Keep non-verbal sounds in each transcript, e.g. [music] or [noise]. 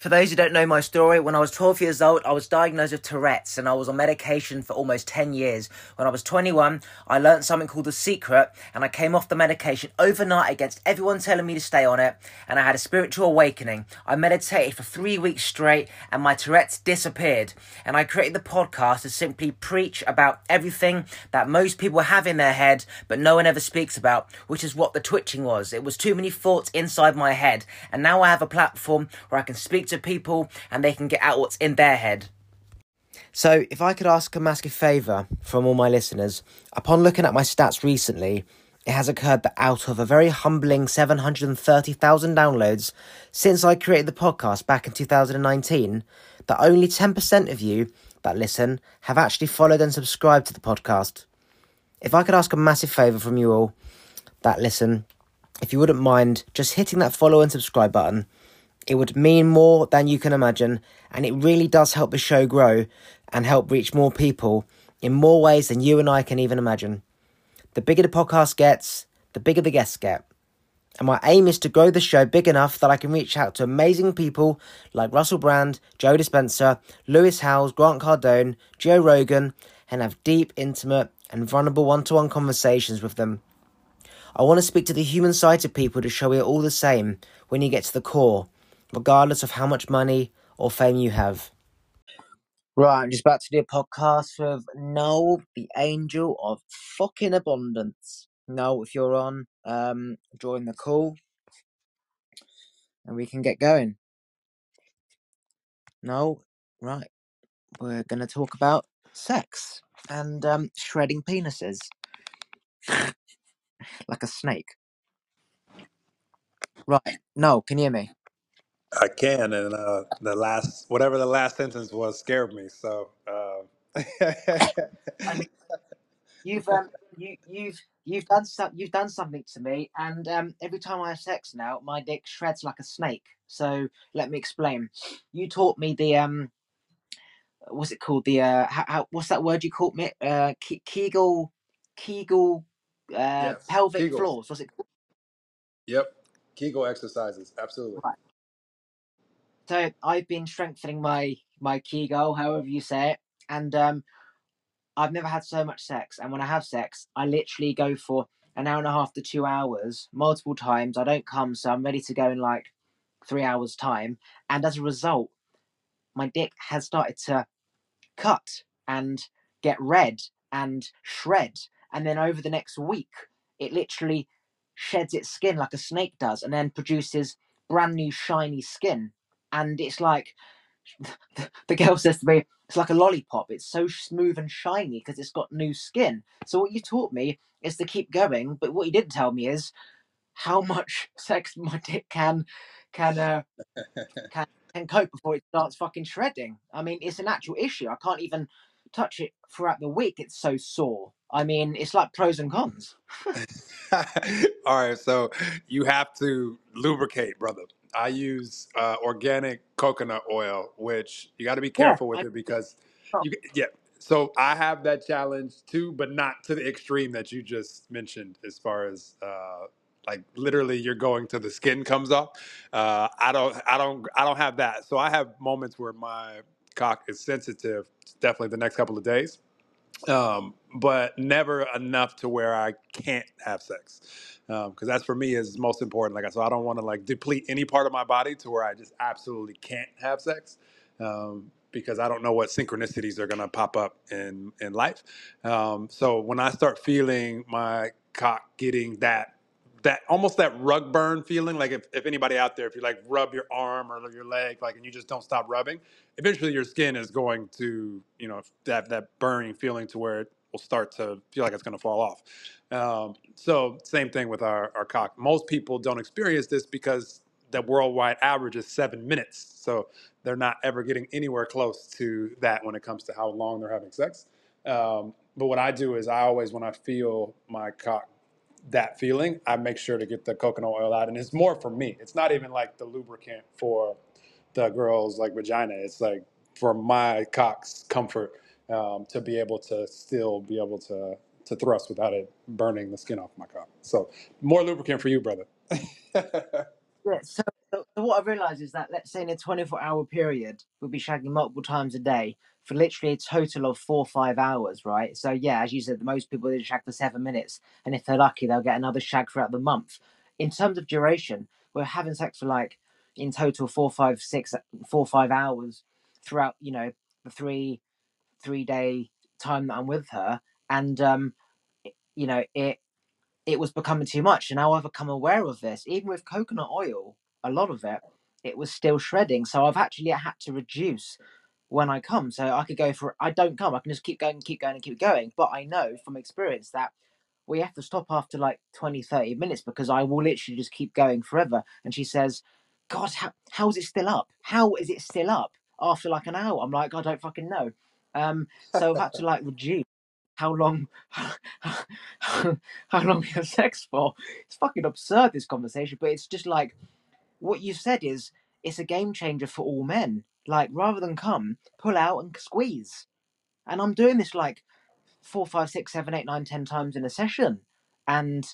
For those who don't know my story, when I was 12 years old, I was diagnosed with Tourette's and I was on medication for almost 10 years. When I was 21, I learned something called The Secret and I came off the medication overnight against everyone telling me to stay on it and I had a spiritual awakening. I meditated for three weeks straight and my Tourette's disappeared. And I created the podcast to simply preach about everything that most people have in their head but no one ever speaks about, which is what the twitching was. It was too many thoughts inside my head. And now I have a platform where I can speak to people and they can get out what's in their head. So, if I could ask a massive favour from all my listeners, upon looking at my stats recently, it has occurred that out of a very humbling 730,000 downloads since I created the podcast back in 2019, that only 10% of you that listen have actually followed and subscribed to the podcast. If I could ask a massive favour from you all that listen, if you wouldn't mind just hitting that follow and subscribe button, it would mean more than you can imagine, and it really does help the show grow and help reach more people in more ways than you and I can even imagine. The bigger the podcast gets, the bigger the guests get. And my aim is to grow the show big enough that I can reach out to amazing people like Russell Brand, Joe Dispenza, Lewis Howes, Grant Cardone, Joe Rogan, and have deep, intimate, and vulnerable one to one conversations with them. I want to speak to the human side of people to show we're all the same when you get to the core regardless of how much money or fame you have. Right, I'm just about to do a podcast with Noel, the angel of fucking abundance. Noel, if you're on, um, join the call and we can get going. No, right. We're going to talk about sex and um, shredding penises [laughs] like a snake. Right. No, can you hear me? I can, and uh, the last whatever the last sentence was scared me. So, uh, I mean, you've um, you you've you've done some, you've done something to me, and um, every time I have sex now, my dick shreds like a snake. So let me explain. You taught me the um, what's it called? The uh, how, how what's that word you called me? Uh, Ke- Kegel, Kegel, uh, yes, pelvic Kegels. floors. What's it? called? Yep, Kegel exercises. Absolutely. So I've been strengthening my my Kegel, however you say it, and um, I've never had so much sex. And when I have sex, I literally go for an hour and a half to two hours, multiple times. I don't come, so I'm ready to go in like three hours' time. And as a result, my dick has started to cut and get red and shred. And then over the next week, it literally sheds its skin like a snake does and then produces brand new shiny skin. And it's like [laughs] the girl says to me, it's like a lollipop. It's so smooth and shiny because it's got new skin. So what you taught me is to keep going, but what you didn't tell me is how [laughs] much sex my dick can can uh, [laughs] can can cope before it starts fucking shredding. I mean, it's an actual issue. I can't even touch it throughout the week. It's so sore. I mean, it's like pros and cons. All right, so you have to lubricate, brother. I use uh, organic coconut oil, which you got to be Yeah, careful with I it because oh, you yeah. So I have that challenge too, but not to the extreme that you just mentioned. As far as uh, like literally, you're going till the skin comes off. Uh, I don't, I don't, I don't have that. So I have moments where my cock is sensitive. Definitely the next couple of days um, but never enough to where I can't have sex. Because that's for me is most important. Like I said, I don't want to like deplete any part of my body to where I just absolutely can't have sex. Um, because I don't know what synchronicities are gonna pop up in in life. Um, so when I start feeling my cock getting that that almost that rug burn feeling, like if, if anybody out there, if you like rub your arm or your leg, like and you just don't stop rubbing, eventually your skin is going to you know that that burning feeling to where it will start to feel like it's going to fall off. Um, so same thing with our, our cock. Most people don't experience this because the worldwide average is seven minutes so they're not ever getting anywhere close to that when it comes to how long they're having sex. Um, but what i do is i always when i feel my cock that feeling i make sure to get the coconut oil out and it's more for me it's not even like the lubricant for the girl's like vagina. It's like for my cock's comfort um, to be able to still be able to to thrust without it burning the skin off my cock. So more lubricant for you, brother. [laughs] yeah. So, so what I've realised is that let's say in a 24 hour period, we'll be shagging multiple times a day for literally a total of four or five hours, right? So yeah, as you said, most people they shag for seven minutes, and if they're lucky, they'll get another shag throughout the month. In terms of duration, we're having sex for like in total four, five, six, four, five hours throughout, you know, the three, three day time that I'm with her, and um, you know, it it was becoming too much, and now I've become aware of this. Even with coconut oil, a lot of it, it was still shredding, so I've actually had to reduce when I come. So I could go for I don't come. I can just keep going, keep going, and keep going. But I know from experience that we have to stop after like 20, 30 minutes because I will literally just keep going forever. And she says, God, how, how is it still up? How is it still up after like an hour? I'm like, I don't fucking know. Um, so I've had to like reduce how long how, [laughs] how long we have sex for. It's fucking absurd this conversation, but it's just like what you said is it's a game changer for all men. Like rather than come, pull out and squeeze. And I'm doing this like four, five, six, seven, eight, nine, ten times in a session. And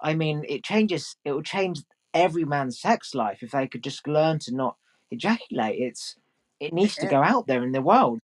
I mean, it changes. It will change every man's sex life if they could just learn to not ejaculate. It's it needs to go out there in the world.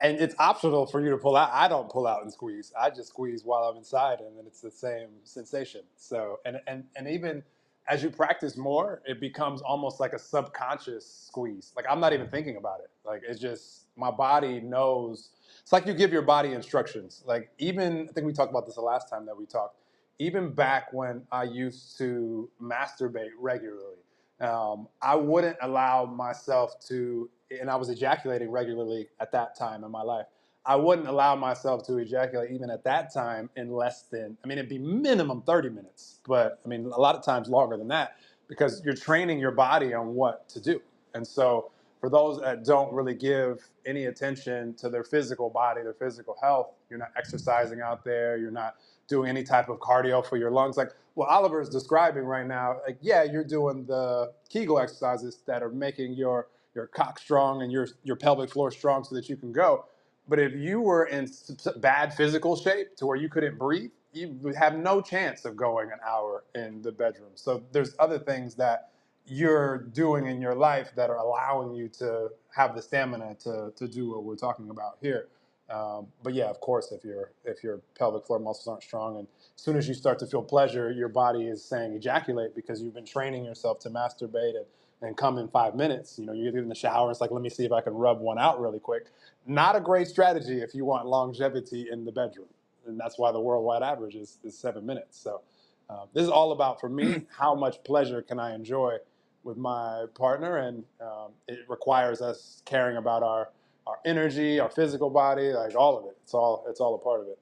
And it's optional for you to pull out. I don't pull out and squeeze. I just squeeze while I'm inside, and then it's the same sensation. So, and and and even as you practice more, it becomes almost like a subconscious squeeze. Like I'm not even thinking about it. Like it's just my body knows. It's like you give your body instructions. Like even I think we talked about this the last time that we talked. Even back when I used to masturbate regularly, um, I wouldn't allow myself to, and I was ejaculating regularly at that time in my life. I wouldn't allow myself to ejaculate even at that time in less than, I mean, it'd be minimum 30 minutes, but I mean, a lot of times longer than that because you're training your body on what to do. And so, for those that don't really give any attention to their physical body, their physical health, you're not exercising out there, you're not doing any type of cardio for your lungs. Like what Oliver is describing right now, like, yeah, you're doing the Kegel exercises that are making your, your cock strong and your, your pelvic floor strong so that you can go but if you were in bad physical shape to where you couldn't breathe, you would have no chance of going an hour in the bedroom. So there's other things that you're doing in your life that are allowing you to have the stamina to, to do what we're talking about here. Um, but yeah, of course, if your if your pelvic floor muscles aren't strong, and as soon as you start to feel pleasure, your body is saying ejaculate because you've been training yourself to masturbate and and come in five minutes. You know, you get in the shower. It's like, let me see if I can rub one out really quick. Not a great strategy if you want longevity in the bedroom. And that's why the worldwide average is, is seven minutes. So uh, this is all about, for me, [clears throat] how much pleasure can I enjoy with my partner. And um, it requires us caring about our, our energy, our physical body, like all of it. It's all, it's all a part of it.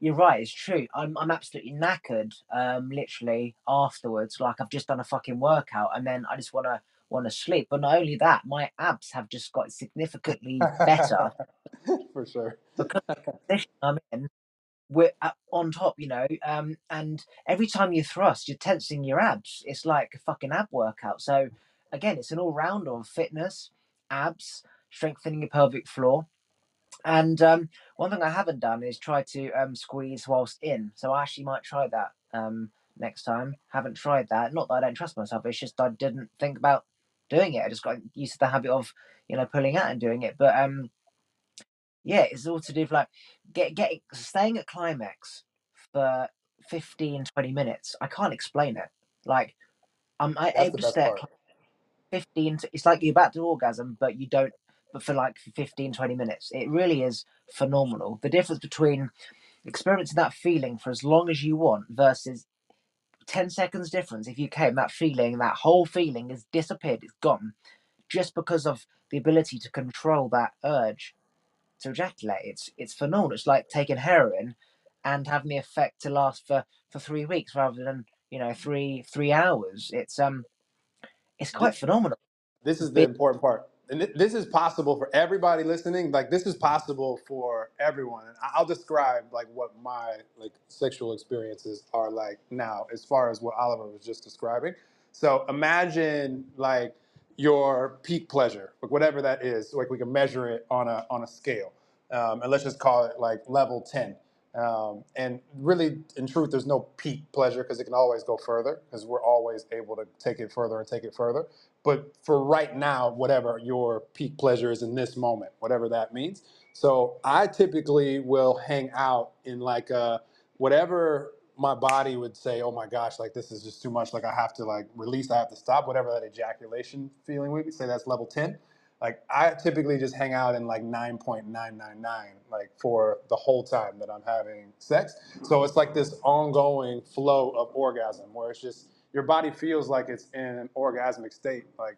You're right. It's true. I'm I'm absolutely knackered. Um, literally afterwards, like I've just done a fucking workout, and then I just wanna wanna sleep. But not only that, my abs have just got significantly better. [laughs] For sure. because I'm in, we're on top, you know. Um, and every time you thrust, you're tensing your abs. It's like a fucking ab workout. So again, it's an all round of fitness, abs, strengthening your pelvic floor and um, one thing I haven't done is try to um, squeeze whilst in. So I actually might try that um, next time. Haven't tried that. Not that I don't trust myself. It's just I didn't think about doing it. I just got used to the habit of you know pulling out and doing it. But um, yeah, it's all to do with like get getting staying at climax for 15, 20 minutes. I can't explain it. Like I'm I able to stay at 15. It's like you're about to orgasm, but you don't but for like 15, 20 minutes. It really is phenomenal. The difference between experiencing that feeling for as long as you want versus 10 seconds difference if you came that feeling that whole feeling has disappeared it's gone just because of the ability to control that urge to ejaculate. It's it's phenomenal. It's like taking heroin and having the effect to last for for three weeks rather than you know three three hours. It's um it's quite phenomenal. this is the important part and this is possible for everybody listening. Like this is possible for everyone. And I'll describe like what my like sexual experiences are like now, as far as what Oliver was just describing. So imagine like your peak pleasure, like whatever that is. Like we can measure it on a on a scale, um, and let's just call it like level ten. Um, and really, in truth, there's no peak pleasure because it can always go further because we're always able to take it further and take it further. But for right now, whatever your peak pleasure is in this moment, whatever that means. So I typically will hang out in like a, whatever my body would say, oh my gosh, like this is just too much. Like I have to like release, I have to stop, whatever that ejaculation feeling would be. Say that's level 10 like I typically just hang out in like 9.999 like for the whole time that I'm having sex. So it's like this ongoing flow of orgasm where it's just your body feels like it's in an orgasmic state like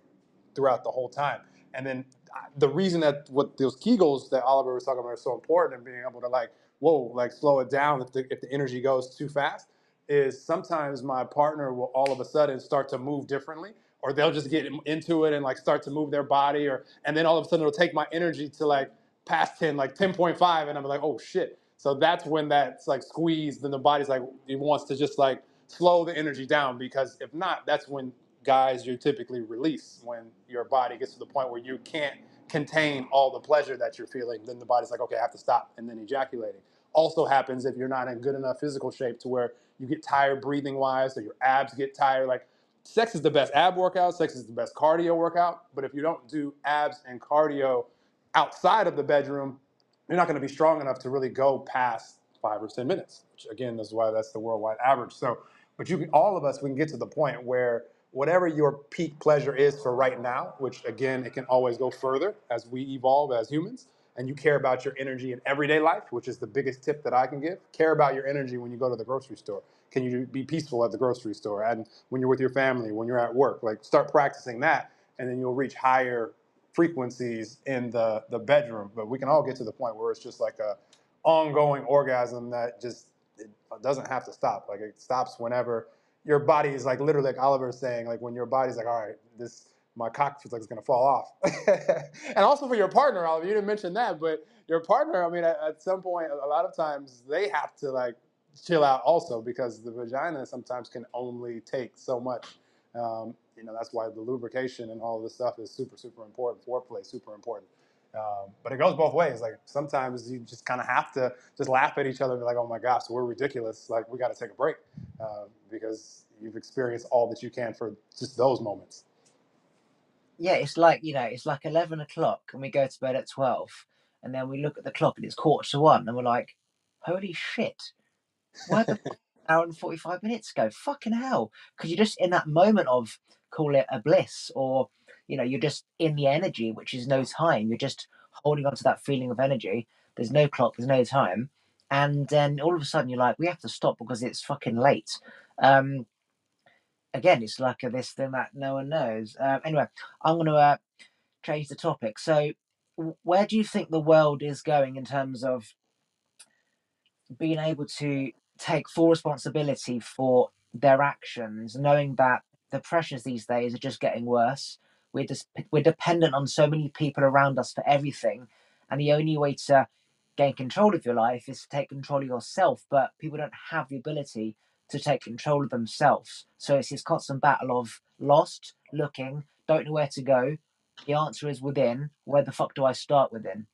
throughout the whole time. And then uh, the reason that what those Kegels that Oliver was talking about are so important and being able to like, whoa, like slow it down if the, if the energy goes too fast is sometimes my partner will all of a sudden start to move differently or they'll just get into it and like start to move their body or and then all of a sudden it'll take my energy to like past 10 like 10.5 and i'm like oh shit. So that's when that's like squeezed then the body's like it wants to just like slow the energy down because if not that's when guys you typically release when your body gets to the point where you can't contain all the pleasure that you're feeling then the body's like okay i have to stop and then ejaculating. Also happens if you're not in good enough physical shape to where you get tired breathing wise or your abs get tired like sex is the best ab workout, sex is the best cardio workout. But if you don't do abs and cardio outside of the bedroom, you're not going to be strong enough to really go past five or 10 minutes, which again, is why that's the worldwide average. So, but you can, all of us, we can get to the point where whatever your peak pleasure is for right now, which again, it can always go further as we evolve as humans, and you care about your energy in everyday life, which is the biggest tip that I can give. Care about your energy when you go to the grocery store. Can you be peaceful at the grocery store? And when you're with your family, when you're at work, like start practicing that, and then you'll reach higher frequencies in the the bedroom. But we can all get to the point where it's just like a ongoing orgasm that just it doesn't have to stop. Like it stops whenever your body is like literally like Oliver is saying, like when your body's like, all right, this my cock feels like it's gonna fall off. [laughs] and also for your partner, Oliver, you didn't mention that, but your partner, I mean, at, at some point, a lot of times they have to like chill out also because the vagina sometimes can only take so much. Um, you know, that's why the lubrication and all this stuff is super, super important. Foreplay, super important. Um, but it goes both ways. Like sometimes you just kind of have to just laugh at each other and be like, "Oh my gosh, we're ridiculous! Like we got to take a break uh, because you've experienced all that you can for just those moments." Yeah, it's like you know, it's like eleven o'clock, and we go to bed at twelve, and then we look at the clock and it's quarter to one, and we're like, "Holy shit! Why the hour and 45 minutes ago? Fucking hell. Because you're just in that moment of, call it a bliss, or, you know, you're just in the energy, which is no time. You're just holding on to that feeling of energy. There's no clock, there's no time. And then all of a sudden you're like, we have to stop because it's fucking late. Um, again, it's like a this thing that no one knows. Uh, anyway, I'm going to uh, change the topic. So, where do you think the world is going in terms of being able to take full responsibility for their actions, knowing that the pressures these days are just getting worse. We're just we're dependent on so many people around us for everything, and the only way to gain control of your life is to take control of yourself. But people don't have the ability to take control of themselves. So it's this constant battle of lost, looking, don't know where to go. The answer is within. Where the fuck do I start within?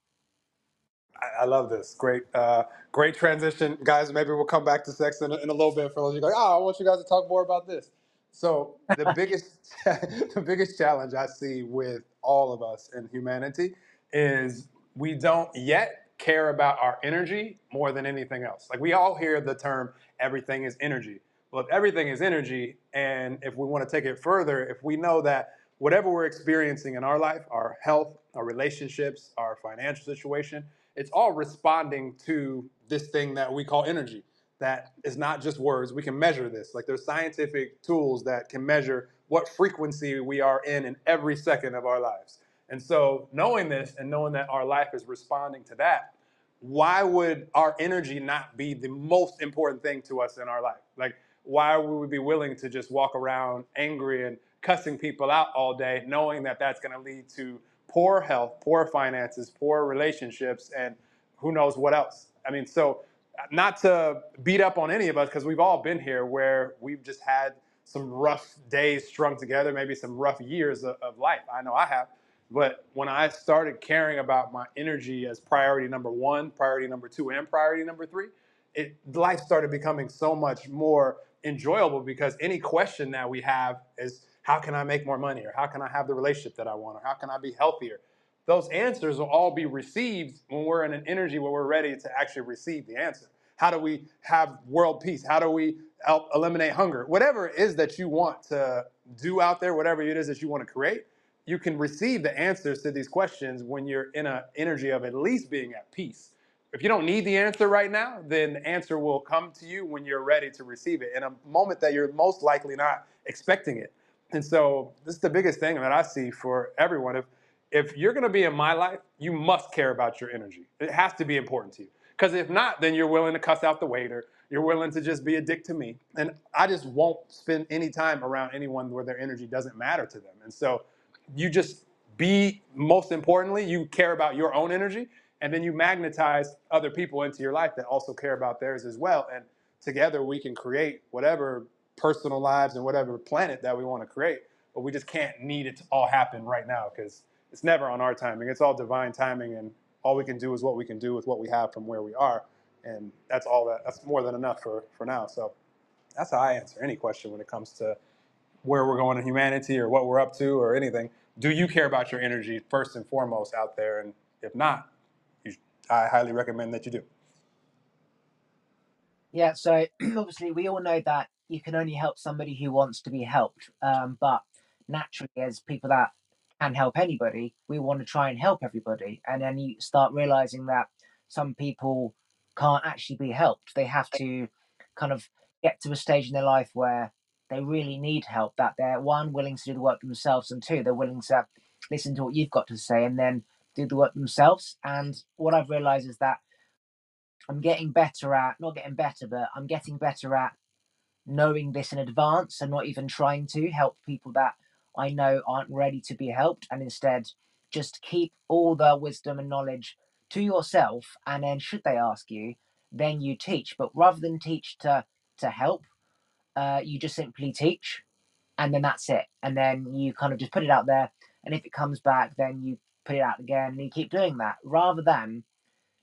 I, I love this. Great, uh, great transition, guys. Maybe we'll come back to sex in a, in a little bit for those of you like, oh, I want you guys to talk more about this. So the [laughs] biggest, [laughs] the biggest challenge I see with all of us in humanity is we don't yet care about our energy more than anything else. Like we all hear the term everything is energy. Well, if everything is energy, and if we want to take it further, if we know that whatever we're experiencing in our life, our health, our relationships, our financial situation, it's all responding to this thing that we call energy that is not just words we can measure this like there's scientific tools that can measure what frequency we are in in every second of our lives and so knowing this and knowing that our life is responding to that why would our energy not be the most important thing to us in our life like why would we be willing to just walk around angry and cussing people out all day knowing that that's going to lead to poor health, poor finances, poor relationships, and who knows what else. I mean, so not to beat up on any of us because we've all been here where we've just had some rough days strung together, maybe some rough years of, life. I know I have. But when I started caring about my energy as priority number one, priority number two, and priority number three, it life started becoming so much more enjoyable because any question that we have is how can I make more money or how can I have the relationship that I want or how can I be healthier? Those answers will all be received when we're in an energy where we're ready to actually receive the answer. How do we have world peace? How do we help eliminate hunger? Whatever it is that you want to do out there, whatever it is that you want to create, you can receive the answers to these questions when you're in an energy of at least being at peace. If you don't need the answer right now, then the answer will come to you when you're ready to receive it in a moment that you're most likely not expecting it. And so this is the biggest thing that I see for everyone. If if you're going to be in my life, you must care about your energy. It has to be important to you. Because if not, then you're willing to cuss out the waiter. You're willing to just be a dick to me. And I just won't spend any time around anyone where their energy doesn't matter to them. And so you just be, most importantly, you care about your own energy. And then you magnetize other people into your life that also care about theirs as well. And together we can create whatever personal lives and whatever planet that we want to create. But we just can't need it to all happen right now because it's never on our timing. It's all divine timing, and all we can do is what we can do with what we have from where we are, and that's all that. That's more than enough for for now. So that's how I answer any question when it comes to where we're going in humanity or what we're up to or anything. Do you care about your energy first and foremost out there? And if not, you, I highly recommend that you do. Yeah. So [clears throat] obviously, we all know that you can only help somebody who wants to be helped. Um, but naturally, as people that can help anybody, we want to try and help everybody. And then you start realizing that some people can't actually be helped. They have to kind of get to a stage in their life where they really need help, that they're one, willing to do the work themselves, and two, they're willing to listen to what you've got to say and then do the work themselves. And what I've realized is that I'm getting better at, not getting better, but I'm getting better at knowing this in advance and not even trying to help people that I know aren't ready to be helped, and instead just keep all the wisdom and knowledge to yourself. And then, should they ask you, then you teach. But rather than teach to to help, uh, you just simply teach, and then that's it. And then you kind of just put it out there. And if it comes back, then you put it out again, and you keep doing that, rather than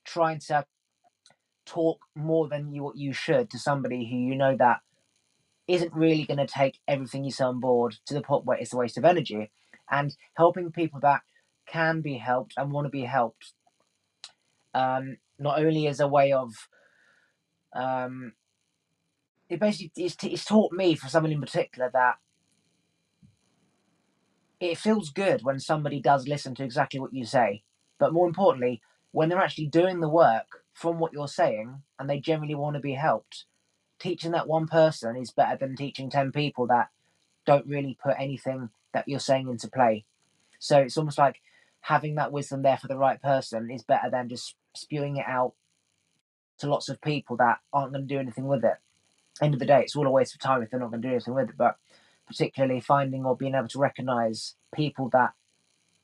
trying to talk more than you what you should to somebody who you know that isn't really going to take everything you say on board to the point where it's a waste of energy. And helping people that can be helped and want to be helped, um, not only as a way of, um, it basically it's, it's taught me for someone in particular that it feels good when somebody does listen to exactly what you say, but more importantly, when they're actually doing the work from what you're saying and they generally want to be helped teaching that one person is better than teaching 10 people that don't really put anything that you're saying into play. So it's almost like having that wisdom there for the right person is better than just spewing it out to lots of people that aren't going to do anything with it. End of the day, it's all a waste of time if they're not going to do anything with it. But particularly finding or being able to recognize people that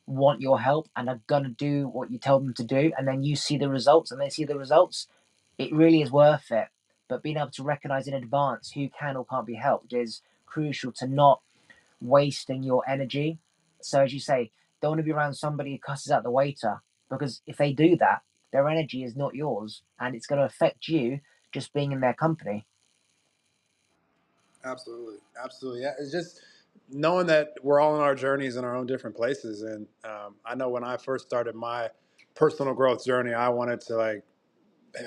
want your help and are going to do what you tell them to do, and then you see the results and they see the results, it really is worth it but being able to recognize in advance who can or can't be helped is crucial to not wasting your energy. So, as you say, don't want to be around somebody who cusses out the waiter because if they do that, their energy is not yours and it's going to affect you just being in their company. Absolutely. Absolutely. Yeah. It's just knowing that we're all in our journeys in our own different places. And um, I know when I first started my personal growth journey, I wanted to like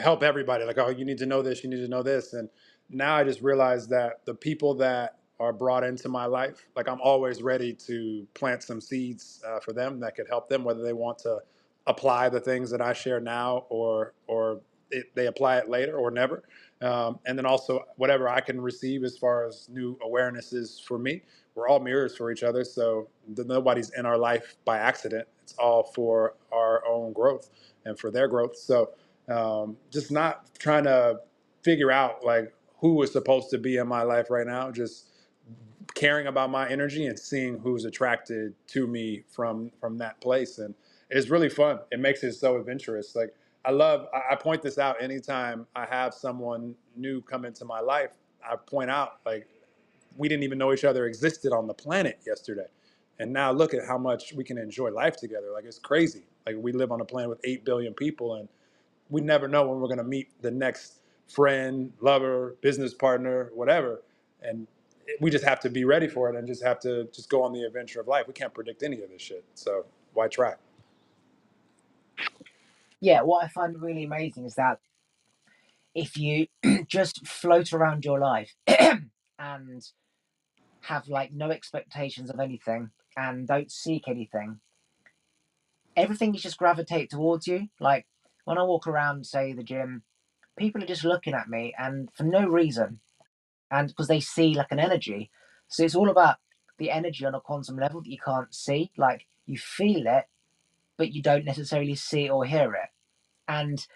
help everybody. Like, oh, you need to know this, you need to know this. And now I just realize that the people that are brought into my life, like I'm always ready to plant some seeds uh, for them that could help them, whether they want to apply the things that I share now or or it, they apply it later or never. Um, and then also whatever I can receive as far as new awarenesses for me. We're all mirrors for each other, so nobody's in our life by accident. It's all for our own growth and for their growth. So um, just not trying to figure out like who is supposed to be in my life right now. Just caring about my energy and seeing who's attracted to me from from that place, and it's really fun. It makes it so adventurous. Like I love. I point this out anytime I have someone new come into my life. I point out like we didn't even know each other existed on the planet yesterday. And now look at how much we can enjoy life together. Like it's crazy. Like we live on a planet with 8 billion people and we never know when we're going to meet the next friend, lover, business partner, whatever. And we just have to be ready for it and just have to just go on the adventure of life. We can't predict any of this shit. So why try? Yeah, what I find really amazing is that if you [clears throat] just float around your life [clears throat] and have like no expectations of anything and don't seek anything, everything is just gravitate towards you. Like when I walk around, say the gym, people are just looking at me and for no reason, and because they see like an energy. So it's all about the energy on a quantum level that you can't see. Like you feel it, but you don't necessarily see or hear it, and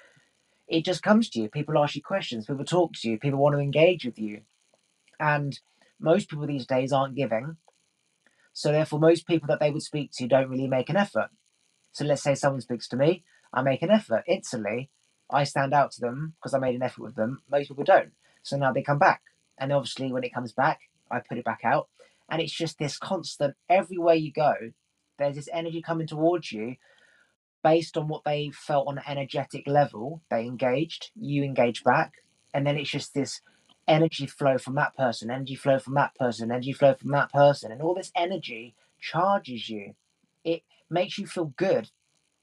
it just comes to you. People ask you questions. People talk to you. People want to engage with you, and most people these days aren't giving. So therefore, most people that they would speak to don't really make an effort. So let's say someone speaks to me, I make an effort instantly. I stand out to them because I made an effort with them. Most people don't. So now they come back. And obviously, when it comes back, I put it back out. And it's just this constant, everywhere you go, there's this energy coming towards you based on what they felt on an energetic level. They engaged, you engage back. And then it's just this energy flow from that person, energy flow from that person, energy flow from that person. And all this energy charges you. It makes you feel good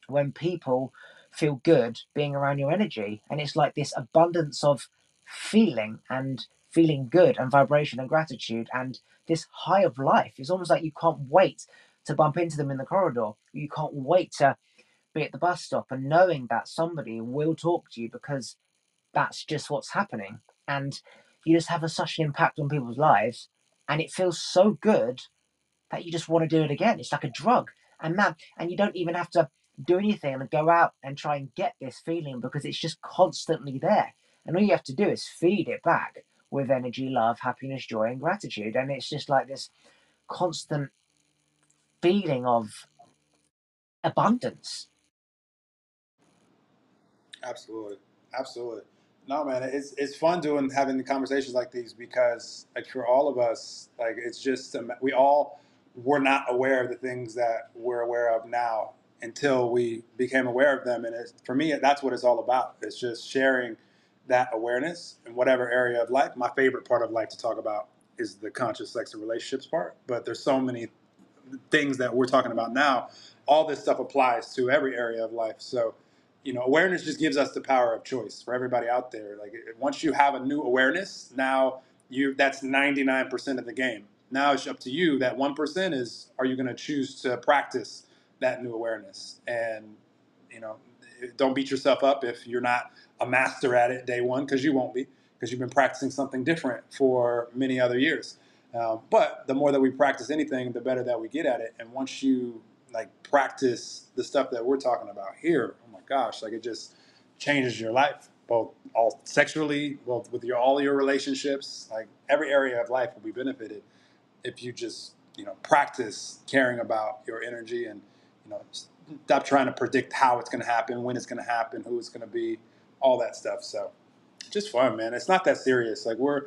when people feel good being around your energy. And it's like this abundance of feeling and feeling good and vibration and gratitude and this high of life. It's almost like you can't wait to bump into them in the corridor. You can't wait to be at the bus stop and knowing that somebody will talk to you because that's just what's happening. And you just have a, such an impact on people's lives. And it feels so good that you just want to do it again. It's like a drug. And man, and you don't even have to do anything and go out and try and get this feeling because it's just constantly there. And all you have to do is feed it back with energy, love, happiness, joy, and gratitude. And it's just like this constant feeling of abundance. Absolutely. Absolutely. No, man, it's it's fun doing having conversations like these because like for all of us, like it's just we all were not aware of the things that we're aware of now until we became aware of them. And for me, that's what it's all about. It's just sharing that awareness in whatever area of life. My favorite part of life to talk about is the conscious sex and relationships part. But there's so many things that we're talking about now. All this stuff applies to every area of life. So, you know, awareness just gives us the power of choice for everybody out there. Like once you have a new awareness, now you that's 99% of the game now it's up to you. That 1% is are you going to choose to practice that new awareness? And, you know, don't beat yourself up if you're not a master at it day one, because you won't be, because you've been practicing something different for many other years. Um, but the more that we practice anything, the better that we get at it. And once you like practice the stuff that we're talking about here, gosh, like it just changes your life, both all sexually, both with your all your relationships, like every area of life will be benefited if you just you know practice caring about your energy and you know stop trying to predict how it's going to happen, when it's going to happen, who it's going to be, all that stuff. So just fun, man. It's not that serious. Like we're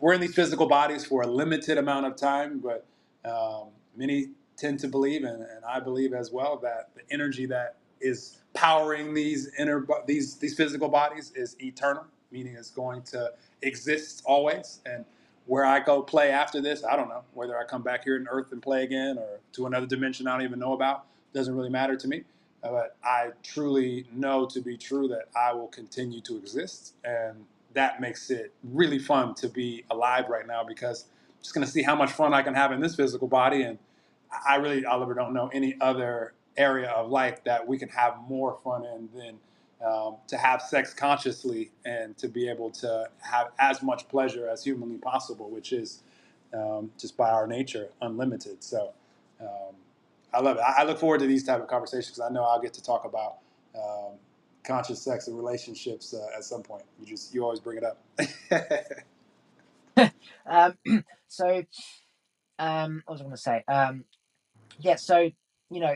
we're in these physical bodies for a limited amount of time, but um, many tend to believe, and, and I believe as well, that the energy that is powering these inner these these physical bodies is eternal, meaning it's going to exist always. And where I go play after this, I don't know. Whether I come back here in Earth and play again or to another dimension I don't even know about, doesn't really matter to me. Uh, but I truly know to be true that I will continue to exist. And that makes it really fun to be alive right now because I'm just going to see how much fun I can have in this physical body. And I really, Oliver, don't know any other area of life that we can have more fun in than um, to have sex consciously and to be able to have as much pleasure as humanly possible, which is um, just by our nature unlimited. So um, I love it. I, look forward to these type of conversations because I know I'll get to talk about um, conscious sex and relationships uh, at some point. You just you always bring it up. [laughs] Um, [clears throat] so, um, what was I going to say? Um, yeah, so you know,